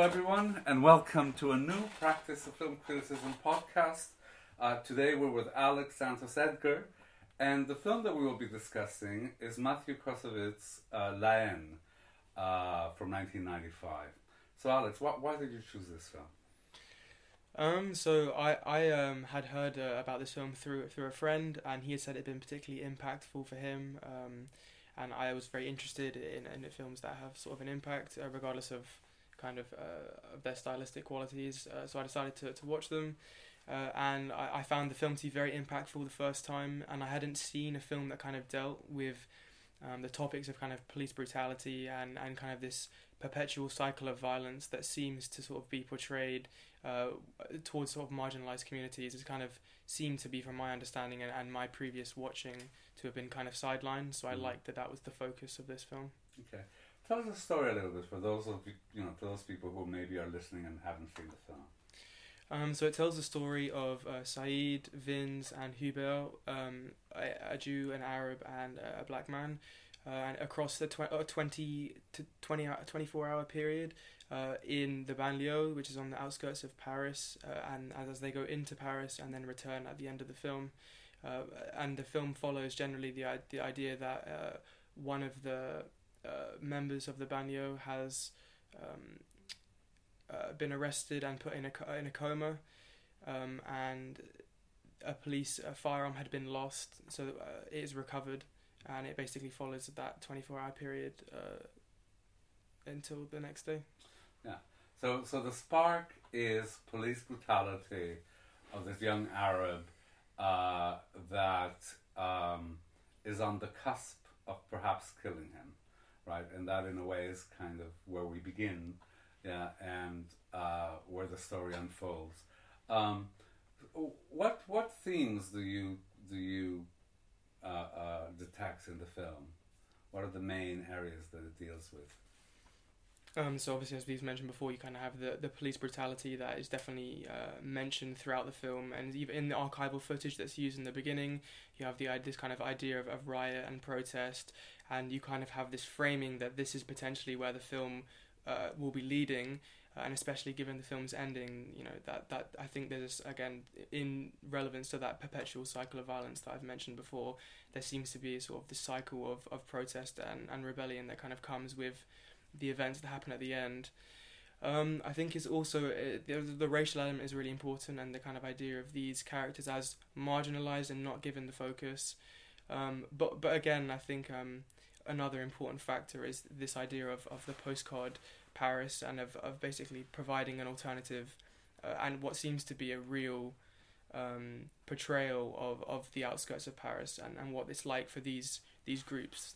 Hello everyone, and welcome to a new Practice of Film Criticism podcast. Uh, today we're with Alex Santos Edgar, and the film that we will be discussing is Matthew Kassovitz's uh, La Haine uh, from 1995. So, Alex, wh- why did you choose this film? Um, so I I um had heard uh, about this film through through a friend, and he had said it had been particularly impactful for him. Um, and I was very interested in in films that have sort of an impact, uh, regardless of kind of uh, of their stylistic qualities. Uh, so I decided to to watch them. Uh, and I, I found the film to be very impactful the first time, and I hadn't seen a film that kind of dealt with um, the topics of kind of police brutality and, and kind of this perpetual cycle of violence that seems to sort of be portrayed uh, towards sort of marginalized communities has kind of seemed to be, from my understanding and, and my previous watching, to have been kind of sidelined. So I Mhm. liked that that was the focus of this film. Okay, tell us the story a little bit for those of you, you know, those people who maybe are listening and haven't seen the film. Um, so it tells the story of uh, Saeed, Vince, and Hubert, um, a, a Jew, an Arab, and a black man, uh, and across the tw- uh, 20 to 20 hour, 24 hour period uh, in the banlieue, which is on the outskirts of Paris, uh, and as they go into Paris and then return at the end of the film. Uh, and the film follows generally the, the idea that uh, one of the uh, members of the banlieue has um, uh, been arrested and put in a in a coma, um, and a police a firearm had been lost, so uh, it is recovered, and it basically follows that twenty four hour period uh, until the next day. Yeah. So, so the spark is police brutality of this young Arab uh, that um, is on the cusp of perhaps killing him, right? And that, in a way, is kind of where we begin, yeah, and uh, where the story unfolds. Um, what what themes do you do you uh, uh, detect in the film? What are the main areas that it deals with? Um, so obviously, as we've mentioned before, you kind of have the, the police brutality that is definitely uh, mentioned throughout the film, and even in the archival footage that's used in the beginning, you have the this kind of idea of, of riot and protest, and you kind of have this framing that this is potentially where the film uh, will be leading, uh, and especially given the film's ending, you know that that I think there's again in relevance to that perpetual cycle of violence that I've mentioned before, there seems to be sort of this cycle of, of protest and, and rebellion that kind of comes with the events that happen at the end. Um, I think it's also uh, the, the racial element is really important, and the kind of idea of these characters as marginalized and not given the focus. Um, but but again, I think um, another important factor is this idea of, of the postcard Paris and of, of basically providing an alternative uh, and what seems to be a real um, portrayal of, of the outskirts of Paris and, and what it's like for these these groups.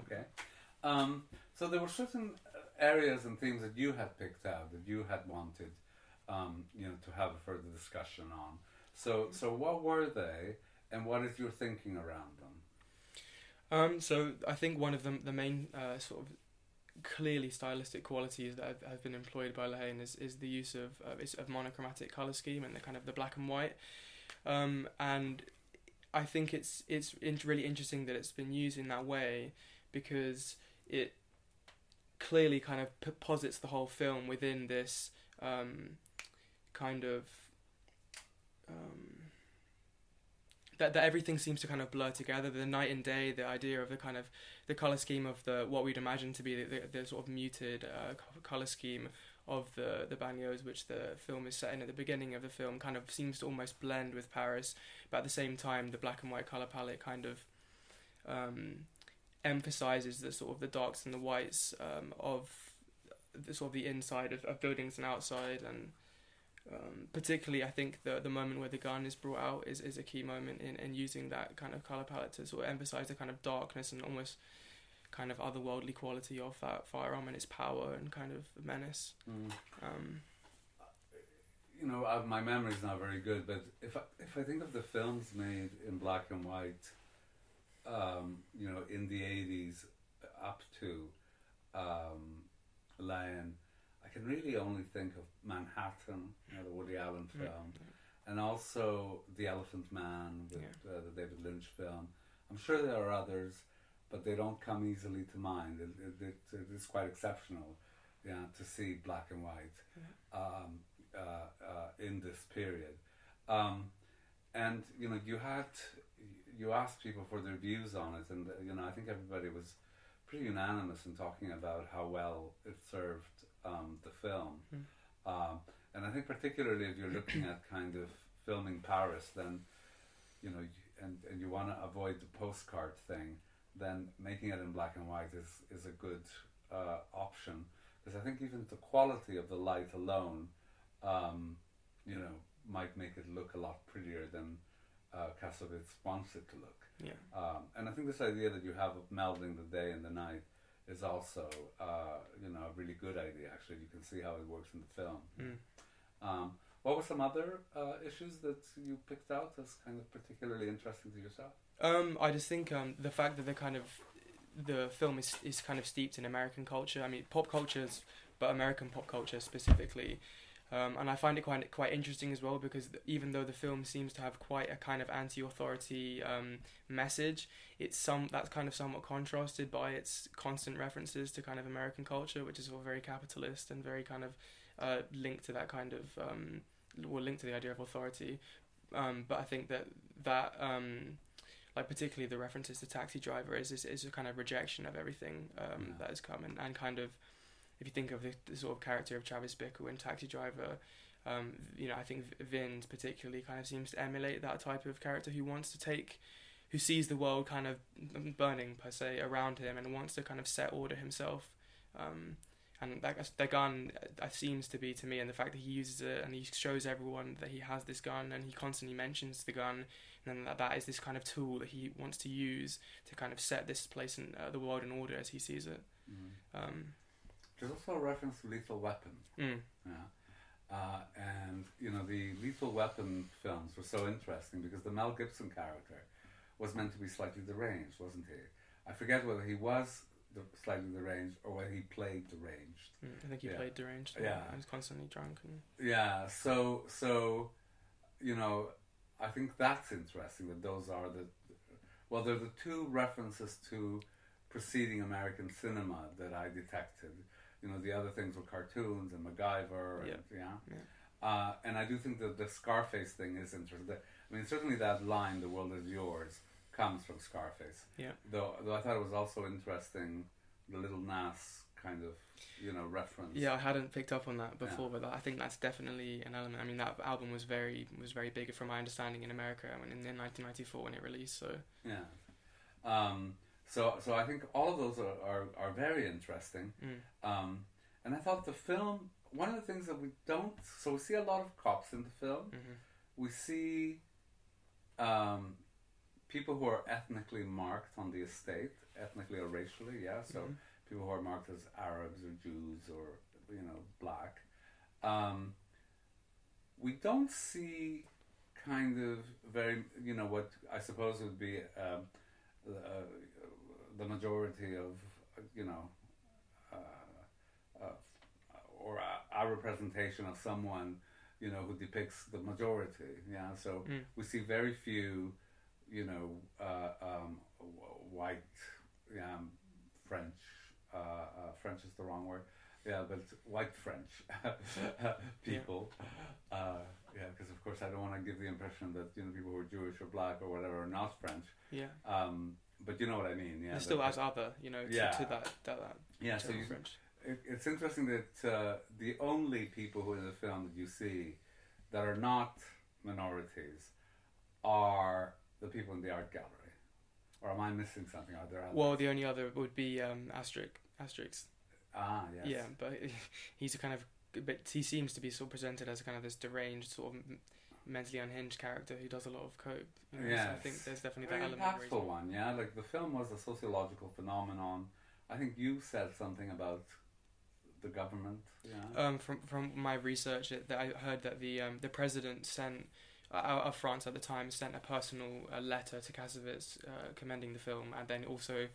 Okay. Um, so there were certain areas and themes that you had picked out that you had wanted, um, you know, to have a further discussion on. So, so what were they, and what is your thinking around them? Um, so I think one of the the main uh, sort of clearly stylistic qualities that have, been employed by La Haine is, is the use of uh, of monochromatic color scheme and the kind of the black and white, um, and I think it's it's really interesting that it's been used in that way because it clearly kind of posits the whole film within this um, kind of um, that that everything seems to kind of blur together. The night and day, the idea of the kind of the color scheme of the what we'd imagine to be the, the, the sort of muted uh, color scheme of the the banlieues, which the film is set in at the beginning of the film, kind of seems to almost blend with Paris, but at the same time, the black and white color palette kind of um, emphasizes the sort of the darks and the whites um, of the sort of the inside of, of buildings and outside and um, particularly I think the the moment where the gun is brought out is, is a key moment in, in using that kind of color palette to sort of emphasize the kind of darkness and almost kind of otherworldly quality of that firearm and its power and kind of menace. Um, You know, uh, my memory is not very good, but if I, if I think of the films made in black and white, um, you know, in the eighties up to um, La Haine, I can really only think of Manhattan, you know, the Woody Allen Mm. film, and also The Elephant Man, with, uh, the David Lynch film. I'm sure there are others, but they don't come easily to mind. It, it, it, it is quite exceptional yeah, to see black and white um, uh, uh, in this period. Um, and you know, you had you asked people for their views on it, and you know, I think everybody was pretty unanimous in talking about how well it served um, the film. Mm. Um, and I think particularly if you're looking at kind of filming Paris, then you know, and and you want to avoid the postcard thing, then making it in black and white is is a good uh, option because I think even the quality of the light alone, um, you know, might make it look a lot prettier than uh, Kassovitz wants it to look. Yeah. Um, and I think this idea that you have of melding the day and the night is also, uh, you know, a really good idea. Actually, you can see how it works in the film. Mm. Um, what were some other uh, issues that you picked out as kind of particularly interesting to yourself? Um, I just think um, the fact that the kind of the film is is kind of steeped in American culture. I mean, pop cultures, but American pop culture specifically. Um, and I find it quite quite interesting as well because th- even though the film seems to have quite a kind of anti-authority um, message, it's some that's kind of somewhat contrasted by its constant references to kind of American culture, which is all very capitalist and very kind of uh, linked to that kind of um, well linked to the idea of authority. Um, but I think that that um, like particularly the references to Taxi Driver is is, is a kind of rejection of everything um, Yeah. that has come and, and kind of if you think of the, the sort of character of Travis Bickle in Taxi Driver, um, you know I think Vin particularly kind of seems to emulate that type of character who wants to take, who sees the world kind of burning per se around him and wants to kind of set order himself. Um, and that the gun uh, seems to be to me, and the fact that he uses it and he shows everyone that he has this gun, and he constantly mentions the gun, and that, that is this kind of tool that he wants to use to kind of set this place and uh, the world in order as he sees it. Um, There's also a reference to Lethal Weapon. mm, Yeah. Uh, and, you know, the Lethal Weapon films were so interesting because the Mel Gibson character was meant to be slightly deranged, wasn't he? I forget whether he was the, slightly deranged or whether he played deranged. mm, I think he Yeah. played deranged. Yeah. he was constantly drunk. And Yeah, so, so, you know, I think that's interesting that those are the, well, they're the two references to preceding American cinema that I detected. You know, the other things were cartoons and MacGyver, and, yeah. Yeah. Uh, and I do think that the Scarface thing is interesting. I mean, certainly that line, "The world is yours," comes from Scarface. Yeah. Though, though I thought it was also interesting the little Nas kind of, you know, reference. yeah, I hadn't picked up on that before, but I think that's definitely an element. I mean, that album was very was very big from my understanding in America when in, in 1994 when it released. So Yeah. Um, so, so I think all of those are, are, are very interesting. mm, Um, and I thought the film, one of the things that we don't, so we see a lot of cops in the film. hmm We see um, people who are ethnically marked on the estate, ethnically or racially, yeah. So Mhm. people who are marked as Arabs or Jews or you know black. Um, we don't see kind of very you know what I suppose would be um, uh, the majority of you know uh, uh, or a, a representation of someone you know who depicts the majority yeah? So Mm. we see very few you know uh, um, white yeah, French uh, uh, French is the wrong word yeah but white French people uh, yeah because of course I don't want to give the impression that you know people who are Jewish or black or whatever are not French. Yeah, um, but you know what I mean yeah They're still as other, you know, to, Yeah. to that that, that yeah so you, French. it, it's interesting that uh, the only people who in the film that you see that are not minorities are the people in the art gallery. Or am I missing something? Are there others? Well, the only other would be um, Asterix. Asterix. ah, yes. Yeah, but he's a kind of, but he seems to be sort of presented as kind of this deranged, sort of mentally unhinged character who does a lot of coke. You know, so I think there's definitely Very that element. impactful one, yeah. Like the film was a sociological phenomenon. I think you said something about the government. Yeah. Um, from from my research, it, that I heard that the um, the president sent uh, of France at the time sent a personal uh, letter to Kassovitz uh, commending the film, and then also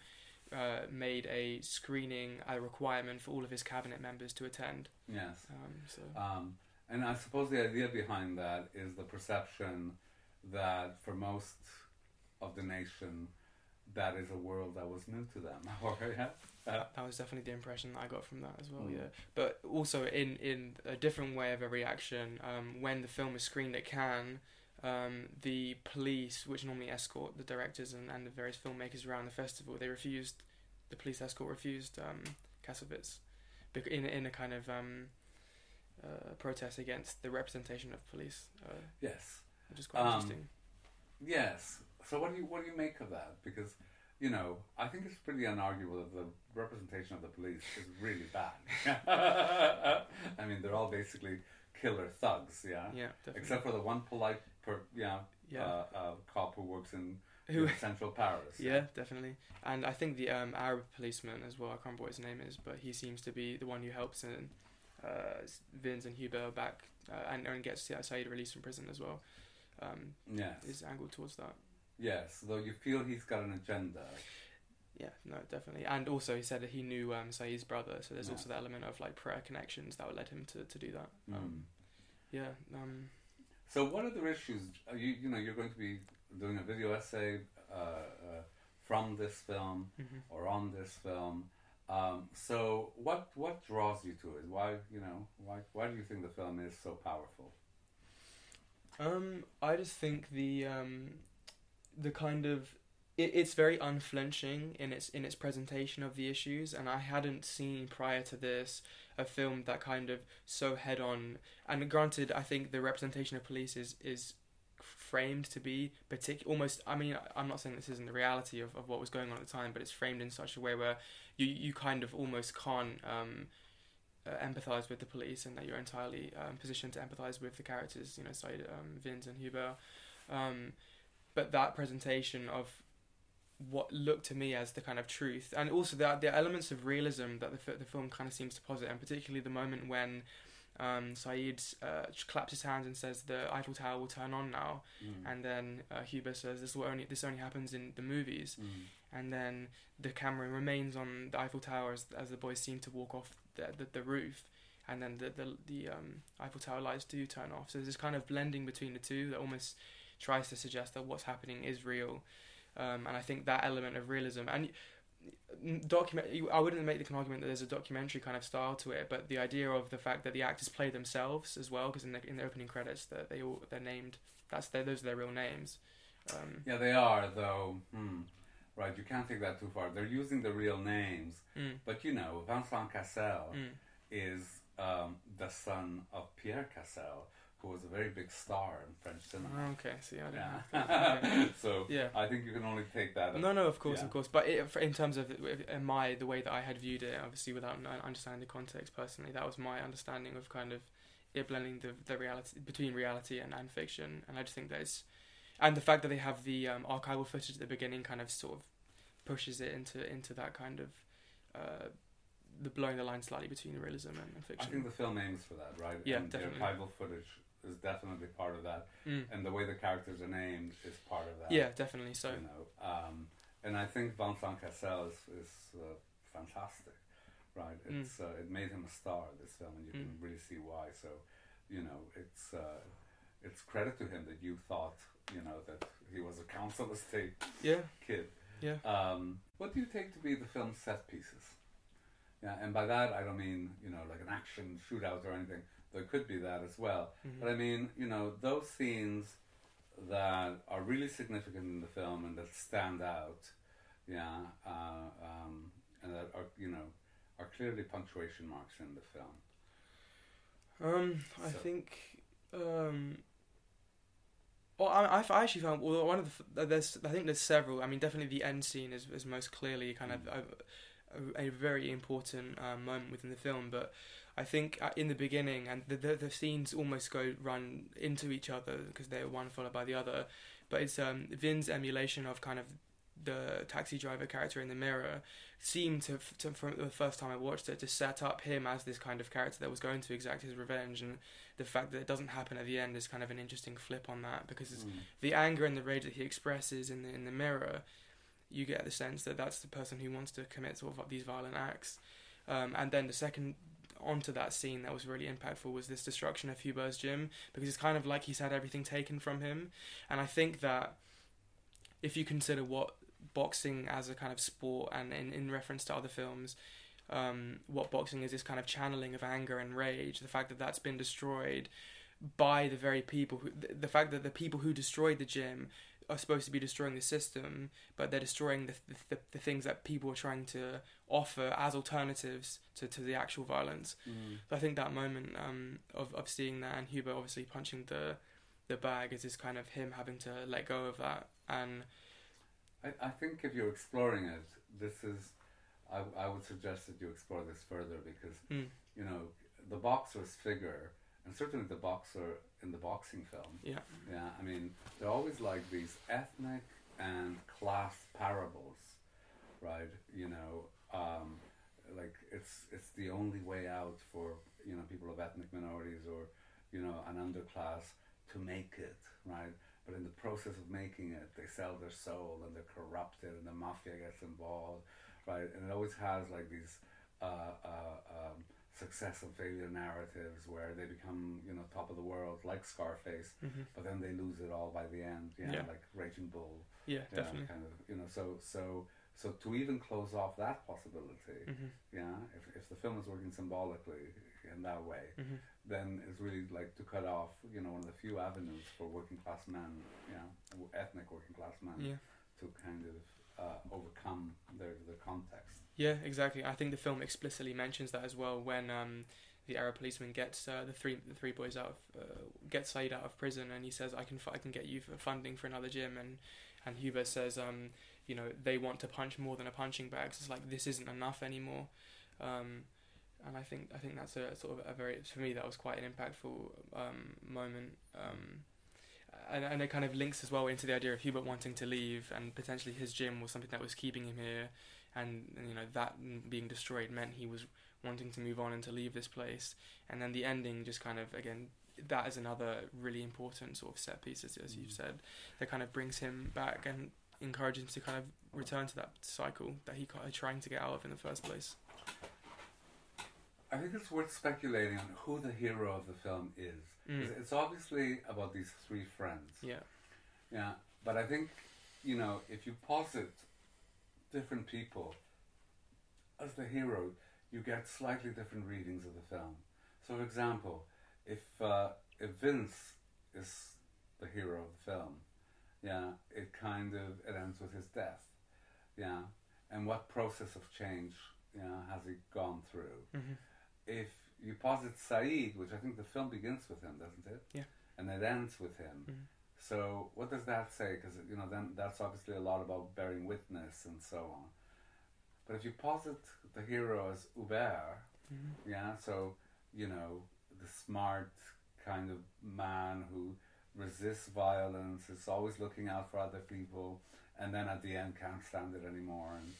uh, made a screening a requirement for all of his cabinet members to attend. yes. Um, so Um, and I suppose the idea behind that is the perception that for most of the nation, that is a world that was new to them. Or, yeah, uh, that was definitely the impression that I got from that as well. Mm. Yeah, but also in in a different way of a reaction. Um, when the film is screened at Cannes, um, the police, which normally escort the directors and, and the various filmmakers around the festival, they refused. The police escort refused um, Kassovitz, bec- in in a kind of um, uh, protest against the representation of police, uh, yes. which is quite Um, interesting. Yes. So what do you what do you make of that? Because you know, I think it's pretty unarguable that the representation of the police is really bad. I mean, they're all basically killer thugs, yeah. Yeah, definitely. Except for the one polite, per, yeah, yeah. uh, uh, cop who works in Who- in Central Paris. Yeah, definitely. And I think the um, Arab policeman as well, I can't remember what his name is, but he seems to be the one who helps in uh, Vince and Hubert back uh, and, and gets Saeed released from prison as well. Um, Yes. is angled towards that. Yes. Though you feel he's got an agenda. Yeah, no, definitely. And also, he said that he knew um, Saeed's brother, so there's Yeah. also that element of like prayer connections that would led him to, to do that. Mm. Um, yeah, um, So what other issues? Are you you know you're going to be doing a video essay uh, uh, from this film mhm. or on this film. Um, so what what draws you to it? Why you know why why do you think the film is so powerful? Um, I just think the um, the kind of it, it's very unflinching in its in its presentation of the issues, and I hadn't seen prior to this a film that kind of so head on. And granted, I think the representation of police is is framed to be partic- almost I mean I'm not saying this isn't the reality of, of what was going on at the time but it's framed in such a way where you you kind of almost can't um, uh, empathize with the police and that you're entirely um, positioned to empathize with the characters, you know, Saeed, um, Vince and Hubert. Um, but that presentation of what looked to me as the kind of truth, and also the the elements of realism that the the film kind of seems to posit, and particularly the moment when um, Saeed uh, claps his hands and says the Eiffel Tower will turn on now, Mm. and then uh, Hubert says this will only this only happens in the movies, Mm. And then the camera remains on the Eiffel Tower as, as the boys seem to walk off the, the, the roof, and then the the, the um, Eiffel Tower lights do turn off. So there's this kind of blending between the two that almost tries to suggest that what's happening is real, um, and I think that element of realism and document I wouldn't make the argument that there's a documentary kind of style to it, but the idea of the fact that the actors play themselves as well, because in the in the opening credits that they all they're named that's their, those are their real names. Um, Yeah, they are though. Hmm. Right, you can't take that too far. They're using the real names, mm, but you know, Vincent Cassel mm, is um, the son of Pierre Cassel, who was a very big star in French cinema. Oh, okay, see, I don't know. Yeah. so Yeah. I think you can only take that. No, no, of course, Yeah. of course. But it, in terms of uh, my the way that I had viewed it, obviously without understanding the context personally, that was my understanding of kind of it blending the the reality between reality and, and fiction. And I just think that it's and the fact that they have the um, archival footage at the beginning kind of sort of pushes it into into that kind of uh, the blowing the line slightly between realism and, and fiction. I think the film aims for that, right? Yeah, and definitely. The archival footage is definitely part of that, Mm. and the way the characters are named is part of that. Yeah, definitely. So you know, um, and I think Vincent Cassel is, is uh, fantastic, right? Mm. It's uh, it made him a star. This film, and you can Mm. really see why. So, you know, it's uh, it's credit to him that you thought, you know, that he was a council estate yeah, kid. yeah. Um, what do you take to be the film's set pieces? Yeah, and by that I don't mean you know like an action shootout or anything. There could be that as well, Mhm. but I mean you know those scenes that are really significant in the film and that stand out. Yeah, uh, um, and that are you know are clearly punctuation marks in the film. Um, I think. Um, well, I, I've- actually found well, one of the there's I think there's several. I mean, definitely the end scene is, is most clearly kind of a, a, a very important um, moment within the film. But I think uh, in the beginning and the, the the scenes almost go run into each other because they're one followed by the other. But it's um, Vin's emulation of kind of the taxi driver character in the mirror seemed to, to from the first time I watched it to set up him as this kind of character that was going to exact his revenge and the fact that it doesn't happen at the end is kind of an interesting flip on that because it's Mm. the anger and the rage that he expresses in the in the mirror you get the sense that that's the person who wants to commit sort of these violent acts um, and then the second onto that scene that was really impactful was this destruction of Hubert's gym because it's kind of like he's had everything taken from him and I think that if you consider what boxing as a kind of sport, and in, in reference to other films, um, what boxing is this kind of channeling of anger and rage. The fact that that's been destroyed by the very people who, the, the fact that the people who destroyed the gym are supposed to be destroying the system, but they're destroying the, the, the things that people are trying to offer as alternatives to, to the actual violence. Mm. So I think that moment um, of, of seeing that and Hubert obviously punching the the bag is this kind of him having to let go of that and I, I think if you're exploring it, this is, I, I would suggest that you explore this further because, mm, you know, the boxer's figure, and certainly the boxer in the boxing film, yeah yeah, I mean, they're always like these ethnic and class parables, right? You know, um, like it's it's the only way out for you know people of ethnic minorities or you know an underclass to make it, right? But in the process of making it, they sell their soul and they're corrupted, and the mafia gets involved, right? And it always has like these uh, uh, um, success and failure narratives where they become you know top of the world, like Scarface, hmm but then they lose it all by the end. Yeah, Yeah. like Raging Bull. yeah definitely kind of. You know, so so so to even close off that possibility, hmm yeah, if if the film is working symbolically in that way, hmm then it's really like to cut off, you know, one of the few avenues for working class men, you know, ethnic working class men, yeah to kind of uh, overcome their their context. Yeah, exactly. I think the film explicitly mentions that as well when um, the Arab policeman gets uh, the three the three boys out of uh, gets Saeed out of prison, and he says, "I can f- I can get you for funding for another gym," and and Hubert says, um, "You know, they want to punch more than a punching bag. So it's like this isn't enough anymore." Um, and I think I think that's a sort of a very for me that was quite an impactful um, moment. Um, and, and it kind of links as well into the idea of Hubert wanting to leave and potentially his gym was something that was keeping him here and, and you know that being destroyed meant he was wanting to move on and to leave this place and then the ending just kind of again that is another really important sort of set piece as, as you've Mm. said that kind of brings him back and encourages him to kind of return to that cycle that he kind of trying to get out of in the first place I think it's worth speculating on who the hero of the film is. Mm. It's- obviously about these three friends. yeah Yeah, but I think, you know, if you posit different people as the hero, you get slightly different readings of the film. So, for example, if uh, if Vince is the hero of the film, yeah, it kind of it ends with his death, yeah, and what process of change, yeah, has he gone through? hmm If you posit Saeed, which I think the film begins with him, doesn't it? Yeah. And it ends with him. Mhm. So what does that say? Because you know, then that's obviously a lot about bearing witness and so on. But if you posit the hero as Hubert, hmm yeah, so you know, the smart kind of man who resists violence, is always looking out for other people, and then at the end can't stand it anymore, and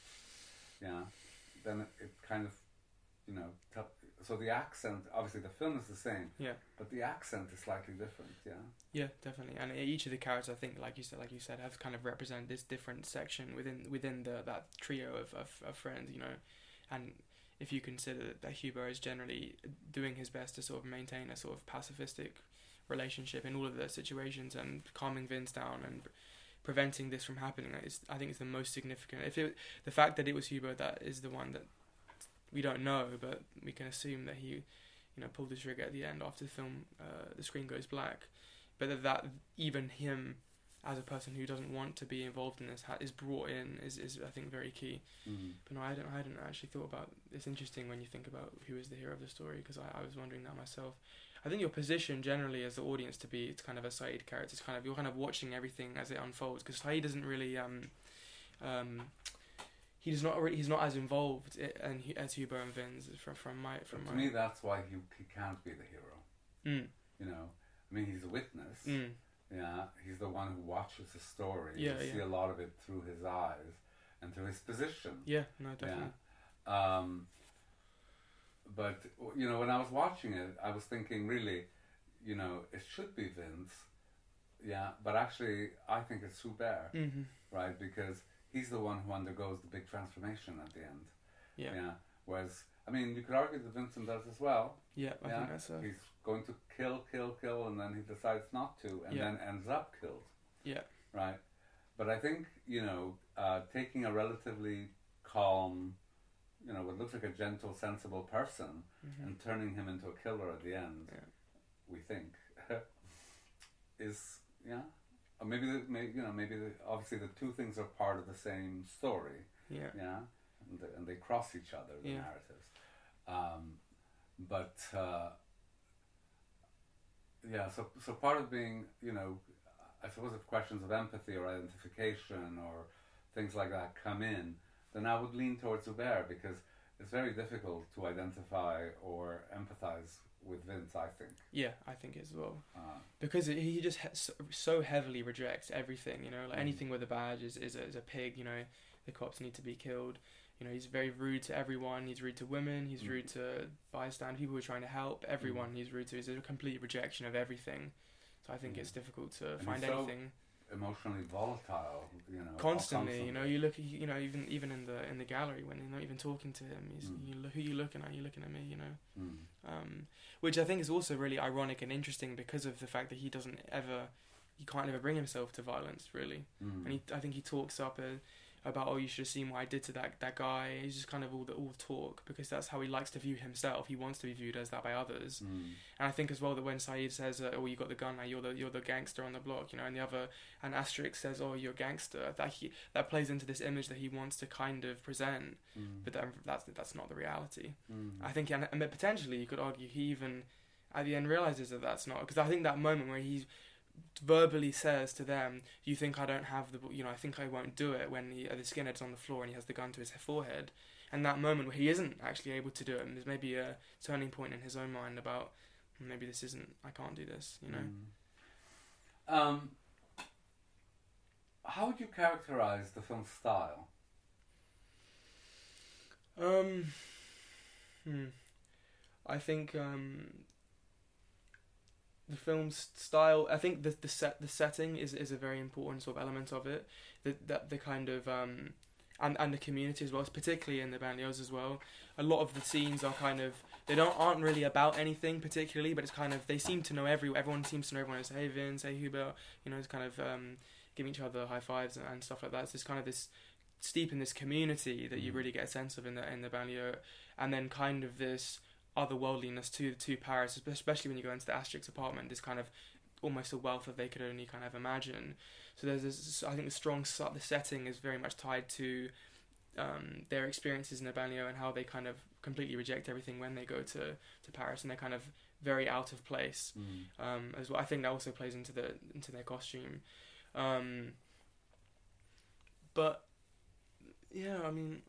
yeah, then it, it kind of, you know, t- so the accent, obviously the film is the same, yeah but the accent is slightly different, yeah. Yeah, definitely. And each of the characters, I think, like you said, like you said, have kind of represent this different section within within the that trio of, of, of friends, you know. And if you consider that Hubert is generally doing his best to sort of maintain a sort of pacifistic relationship in all of the situations and calming Vince down and preventing this from happening, is I think is the most significant. If it the fact that it was Hubert that is the one that we don't know, but we can assume that he, you know, pulled the trigger at the end after the film, uh, the screen goes black but that, that even him as a person who doesn't want to be involved in this ha- is brought in is, is I think very key. Mm. But no, I don't I hadn't actually thought about. It's interesting when you think about who is the hero of the story because I, I was wondering that myself. I think your position generally as the audience to be it's kind of a side character. It's kind of you're kind of watching everything as it unfolds because Saeed doesn't really um um he does not he's not as involved i- and he, as Hubert and Vince from from my from But to my me, that's why he, he can't be the hero. mm, You know, I mean, he's a witness. mm, Yeah, he's the one who watches the story. Yeah, you yeah. see a lot of it through his eyes and through his position. yeah no definitely Yeah. Um, but you know, when I was watching it, I was thinking, really, you know, it should be Vince. Yeah, but actually, I think it's Hubert, hmm right? Because he's the one who undergoes the big transformation at the end. yeah Yeah. Whereas, I mean, you could argue that Vincent does as well. yeah I yeah. think that's a, He's going to kill, kill, kill, and then he decides not to, and Yeah. then ends up killed. Yeah. Right. But I think you know, uh, taking a relatively calm, you know, what looks like a gentle, sensible person, Mhm. and turning him into a killer at the end. Yeah. We think is yeah, or maybe the, maybe you know maybe the, obviously the two things are part of the same story. yeah. Yeah, and, they, and they cross each other the Yeah. narratives. Um, but uh, yeah, so so part of being you know, I suppose if questions of empathy or identification or things like that come in, then I would lean towards Hubert because it's very difficult to identify or empathize with Vince. I think. Yeah, I think as well. Uh, because it- he just he- so- so heavily rejects everything. You know, like Mm. anything with a badge is is a, is a pig. You know, the cops need to be killed. You know, he's very rude to everyone. He's rude to women. He's Mm. rude to bystanders, people who are trying to help. Everyone he's rude to. It's a complete rejection of everything. So I think Mm. it's difficult to And find he's so anything emotionally volatile. You know, constantly. You know, you look. You know, even even in the in the gallery when you're not even talking to him, he's Mm. you look, who you looking at? You're looking at me? You know. Mm. um, which I think is also really ironic and interesting because of the fact that he doesn't ever, he can't ever bring himself to violence really, Mm. and he, I think he talks up uh about oh you should have seen what I did to that that guy. He's just kind of all the all the talk because that's how he likes to view himself. He wants to be viewed as that by others, Mm. and I think as well that when Saeed says uh, oh you got the gun now you're the you're the gangster on the block you know and the other and Asterix says oh you're a gangster that he that plays into this image that he wants to kind of present, Mm. but that, that's that's not the reality. Mm. I think, and, and potentially you could argue he even at the end realizes that that's not because I think that moment where he verbally says to them, "You think I don't have the, you know, I think I won't do it." When he, uh, the skinhead's on the floor and he has the gun to his forehead, and that moment where he isn't actually able to do it, and there's maybe a turning point in his own mind about maybe this isn't, I can't do this, you know. Mm. Um, how would you characterize the film's style? Um, hmm. I think um, the film's style. I think the the set the setting is, is a very important sort of element of it. The that the kind of um, and and the community as well, particularly in the banlieues as well. A lot of the scenes are kind of they don't aren't really about anything particularly, but it's kind of they seem to know every everyone seems to know everyone. Say hey Vince, hey Hubert, you know, it's kind of um, giving each other high fives and, and stuff like that. It's just kind of this steep in this community that you Mm. really get a sense of in the in the banlieue, and then kind of this otherworldliness to to Paris, especially when you go into the Asterix apartment. This kind of almost a wealth that they could only kind of imagine. So there's this. I think the strong the setting is very much tied to um, their experiences in the banlieue and how they kind of completely reject everything when they go to to Paris, and they're kind of very out of place Mm. um, as well. I think that also plays into the into their costume. Um, but yeah, I mean,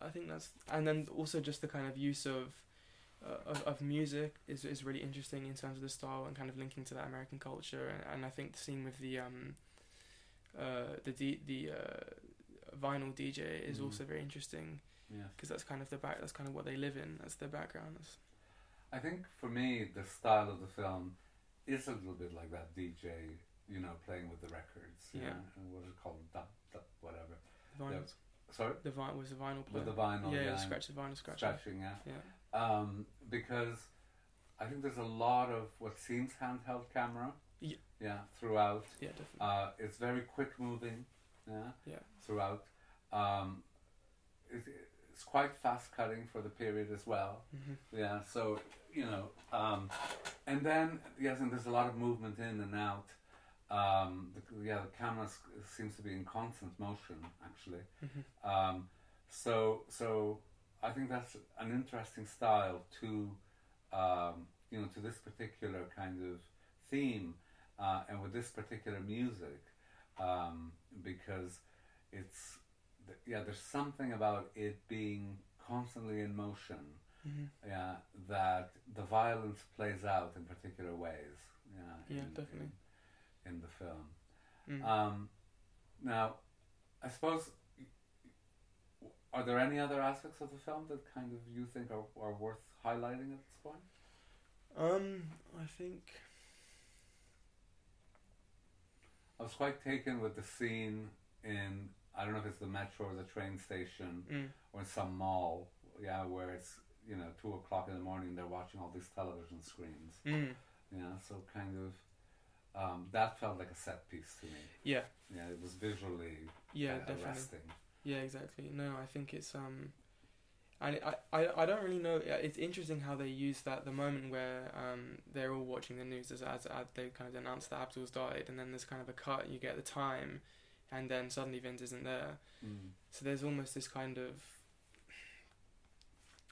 I think that's and then also just the kind of use of uh, of, of music is is really interesting in terms of the style and kind of linking to that American culture. And, and I think the scene with the um uh the D, the uh, vinyl DJ is Mhm. also very interesting Yes. because that's kind of the back that's kind of what they live in. That's their background. That's, I think for me, the style of the film is a little bit like that DJ, you know, playing with the records. Yeah. What is it called? Dup, dup, whatever. the vinyl. Sorry? The vinyl was the vinyl player. With the vinyl. yeah, yeah, scratch the vinyl scratch. Scratching, yeah. Yeah. Um, because I think there's a lot of what seems handheld camera. Yeah. Yeah, throughout. Yeah, definitely. Uh, it's very quick moving. Yeah. Yeah. Throughout. Um, it, it's quite fast cutting for the period as well. hmm Yeah, so you know, um, and then yes, and there's a lot of movement in and out. Um, the, yeah, the camera seems to be in constant motion actually. hmm Um, so so I think that's an interesting style to um, you know to this particular kind of theme uh, and with this particular music um, because it's yeah there's something about it being constantly in motion hmm yeah that the violence plays out in particular ways yeah Yeah, in, definitely. in, in the film Mm. um, now I suppose are there any other aspects of the film that kind of you think are, are worth highlighting at this point um, I think. I was quite taken with the scene in I don't know if it's the metro or the train station Mm. or in some mall yeah where it's you know two o'clock in the morning they're watching all these television screens Mm. Yeah, so kind of, um, that felt like a set piece to me. Yeah, Yeah, it was visually yeah, uh, definitely. arresting. Yeah, exactly. No, I think it's um, and I, I I don't really know. It's interesting how they use that the moment where um they're all watching the news as as, as they kind of announce that Abdul's died, and then there's kind of a cut. And you get the time, and then suddenly Vince isn't there. Mm. So there's almost this kind of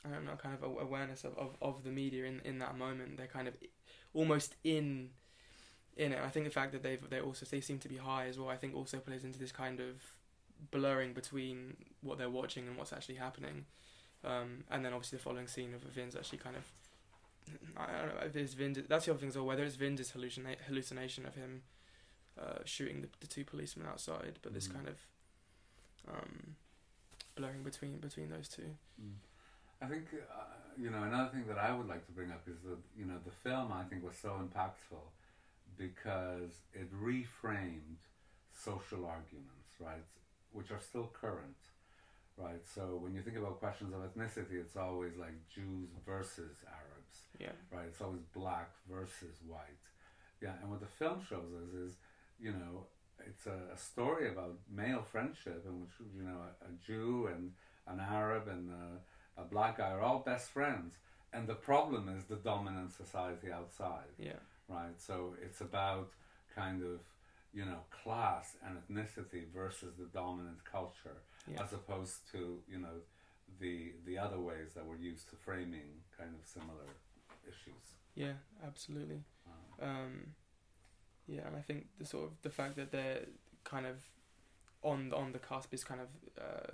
I don't know, kind of awareness of, of, of the media in, in that moment. They're kind of almost in in it. I think the fact that they've they also they seem to be high as well. I think also plays into this kind of blurring between what they're watching and what's actually happening. Um, and then obviously the following scene of Vin's actually kind of I don't know if it's Vin. That's the other thing as well. Whether it's Vin's hallucina- hallucination of him uh, shooting the, the two policemen outside, but this Mhm. kind of um, blurring between between those two. Mm. I think uh, you know another thing that I would like to bring up is that you know the film I think was so impactful because it reframed social arguments, right, which are still current, right. So when you think about questions of ethnicity, it's always like Jews versus Arabs, Yeah. right? It's always black versus white. Yeah, and what the film shows us is, you know, it's a, a story about male friendship in which, you know, a, a Jew and an Arab and a, a black guy are all best friends. And the problem is the dominant society outside, Yeah. right? So it's about kind of, you know, class and ethnicity versus the dominant culture, Yeah. as opposed to, you know, the the other ways that we're used to framing kind of similar issues. Yeah. Absolutely. Um, Um, yeah, and I think the sort of the fact that they're kind of on on the cusp is kind of uh,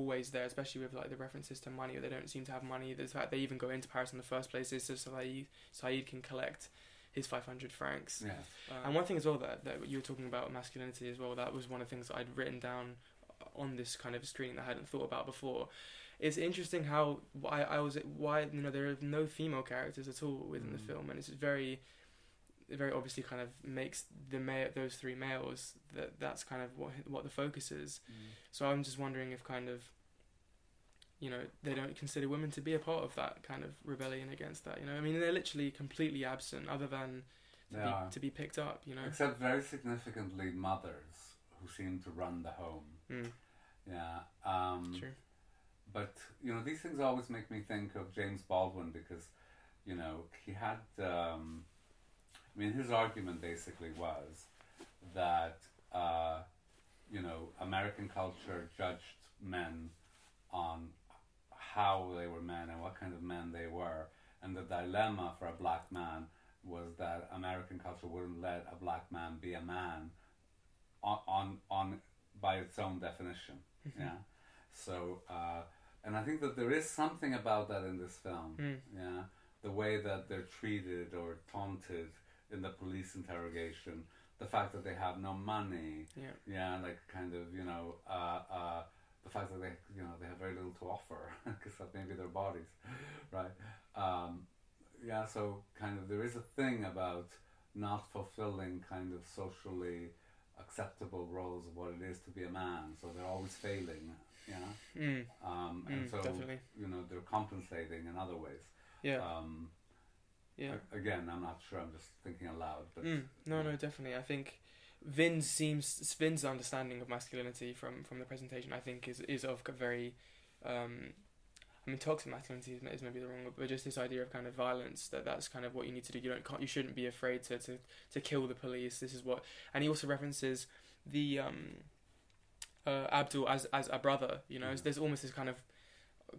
always there, especially with like the references to money. Or they don't seem to have money. The fact they even go into Paris in the first place is so Saeed Saeed can collect his five hundred francs. yes. Um, and one thing as well that, that you were talking about masculinity as well. That was one of the things that I'd written down on this kind of screening that I hadn't thought about before. It's interesting how why I was why you know there are no female characters at all within the Mm. film, and it's very very obviously kind of makes the ma- those three males that that's kind of what what the focus is. So I'm just wondering if kind of you know they don't consider women to be a part of that kind of rebellion against that. You know, I mean they're literally completely absent, other than to, They be, are. to be picked up. You know. Except very significantly mothers who seem to run the home. Mm, Yeah. Um, true. But, you know, these things always make me think of James Baldwin because, you know, he had. Um, I mean, his argument basically was that, uh, you know, American culture judged men on how they were men and what kind of men they were. And the dilemma for a black man was that American culture wouldn't let a black man be a man on on, on by its own definition. Yeah. So, uh, and I think that there is something about that in this film. Mm, Yeah. The way that they're treated or taunted in the police interrogation, the fact that they have no money, yeah. yeah, like kind of, you know, uh, uh, the fact that they, you know, they have very little to offer because of maybe their bodies, right? Um, yeah, so kind of there is a thing about not fulfilling kind of socially acceptable roles of what it is to be a man. So they're always failing, yeah. Mm, Um, and mm, so definitely. you know they're compensating in other ways. Yeah. Um, yeah. again, I'm not sure. I'm just thinking aloud, but Mm, no, no, definitely. I think Vin's seems Vin's understanding of masculinity from from the presentation. I think is is of a very, um, I mean, toxic masculinity is, is maybe the wrong, word, but just this idea of kind of violence that that's kind of what you need to do. You don't can't, you shouldn't be afraid to, to to kill the police. This is what, and he also references the um, uh, Abdul as as a brother. You know, Mhm. there's almost this kind of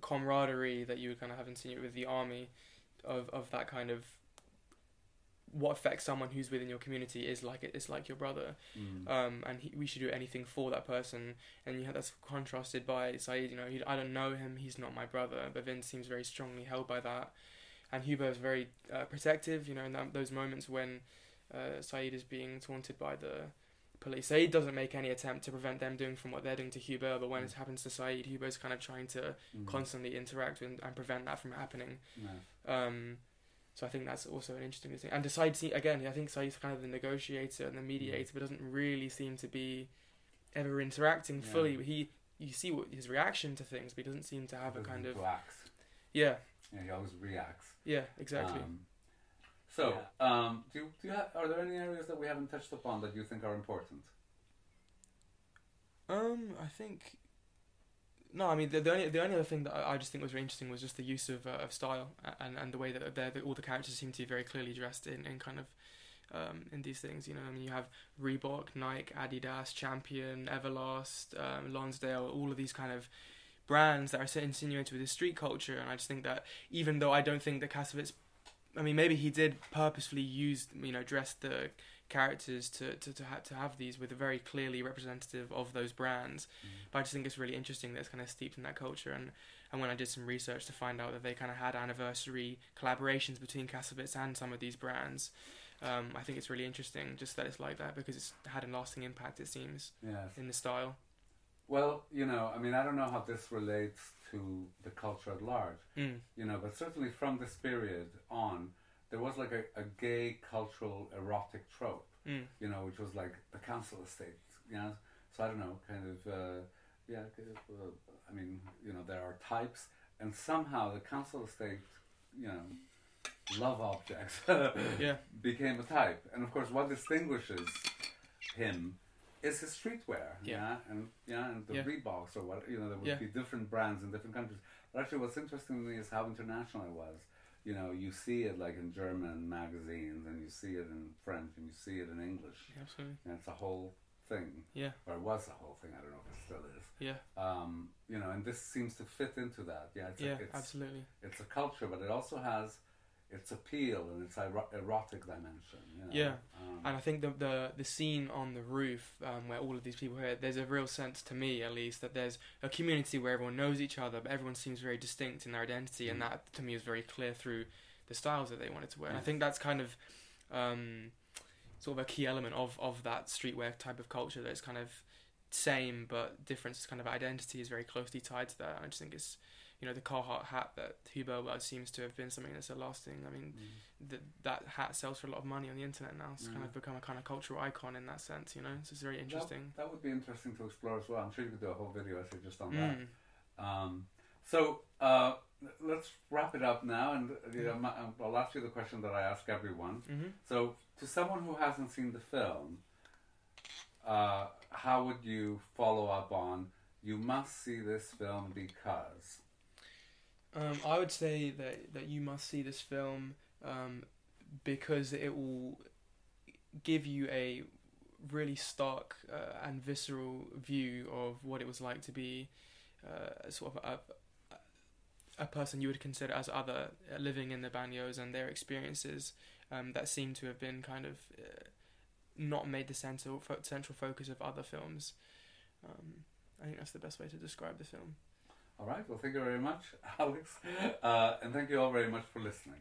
camaraderie that you would kind of have in with the army, of of that kind of what affects someone who's within your community is like it's like your brother, Mm. um, and he, we should do anything for that person. And you have that's contrasted by Saeed. You know, he, I don't know him; he's not my brother. But Vince seems very strongly held by that, and Hubert is very uh, protective. You know, in that, those moments when uh, Saeed is being taunted by the police, Saeed doesn't make any attempt to prevent them doing from what they're doing to Hubert. But when it happens to Saeed, Hubert's kind of trying to Mm. constantly interact and, and prevent that from happening. Um, so I think that's also an interesting thing. And Decide see again, I think Saeed's kind of the negotiator and the mediator, but doesn't really seem to be ever interacting Yeah. fully. He you see what his reaction to things, but he doesn't seem to have a kind of react. yeah, Yeah, he always reacts. yeah, exactly. Um, So, um, do you, do you have, are there any areas that we haven't touched upon that you think are important? Um, I think. No, I mean the, the only the only other thing that I, just think was very interesting was just the use of uh, of style and and the way that they're, all the characters seem to be very clearly dressed in, in kind of um, in these things. You know, I mean you have Reebok, Nike, Adidas, Champion, Everlast, um, Lonsdale, all of these kind of brands that are so insinuated with this street culture. And I just think that even though I don't think that Kassovitz, I mean maybe he did purposefully use you know dress the characters to to to, ha- to have these with a very clearly representative of those brands. But I just think it's really interesting that it's kind of steeped in that culture. And, and when I did some research to find out that they kind of had anniversary collaborations between Kassovitz and some of these brands, um, I think it's really interesting just that it's like that because it's had a lasting impact, it seems, Yes. in the style. Well, you know, I mean, I don't know how this relates to the culture at large, Mm. you know, but certainly from this period on, there was like a, a gay cultural erotic trope, Mm. you know, which was like the council estate, you know. So I don't know, kind of, uh, yeah, uh, I mean, you know, there are types, and somehow the council estate, you know, love objects Yeah. became a type. And of course, what distinguishes him is his streetwear. Yeah. Yeah. And yeah, and the Yeah. Reeboks or what you know, there would Yeah. be different brands in different countries. But actually what's interesting to me is how international it was. You know, you see it like in German magazines and you see it in French and you see it in English. Absolutely. And it's a whole thing. Yeah. Or it was a whole thing, I don't know if it still is. Yeah. Um, you know, and this seems to fit into that. Yeah, it's Yeah. a, it's, Absolutely. it's a culture, but it also has its appeal and its ero- erotic dimension. You know? Yeah. Um, And I think the the the scene on the roof um, where all of these people here, there's a real sense to me at least that there's a community where everyone knows each other, but everyone seems very distinct in their identity, and Mm. that to me is very clear through the styles that they wanted to wear. And I think that's kind of um, sort of a key element of of that streetwear type of culture. That it's kind of same but difference is kind of identity is very closely tied to that. I just think it's you know the Carhartt hat that Hugo wears seems to have been something that's a lasting. I mean, mm. th- that hat sells for a lot of money on the internet now. It's kind of become a kind of cultural icon in that sense, you know. So it's very interesting. That, that would be interesting to explore as well. I'm sure you could do a whole video essay just on Mm. that. Um, so uh, let's wrap it up now, and you know, ma- I'll ask you the question that I ask everyone. hmm So, to someone who hasn't seen the film, uh, how would you follow up on? You must see this film because. Um, I would say that that you must see this film um, because it will give you a really stark uh, and visceral view of what it was like to be uh, sort of a, a person you would consider as other uh, living in the banlieues and their experiences um, that seem to have been kind of uh, not made the central fo- central focus of other films. Um, I think that's the best way to describe the film. All right. Well, thank you very much, Alex, uh, and thank you all very much for listening.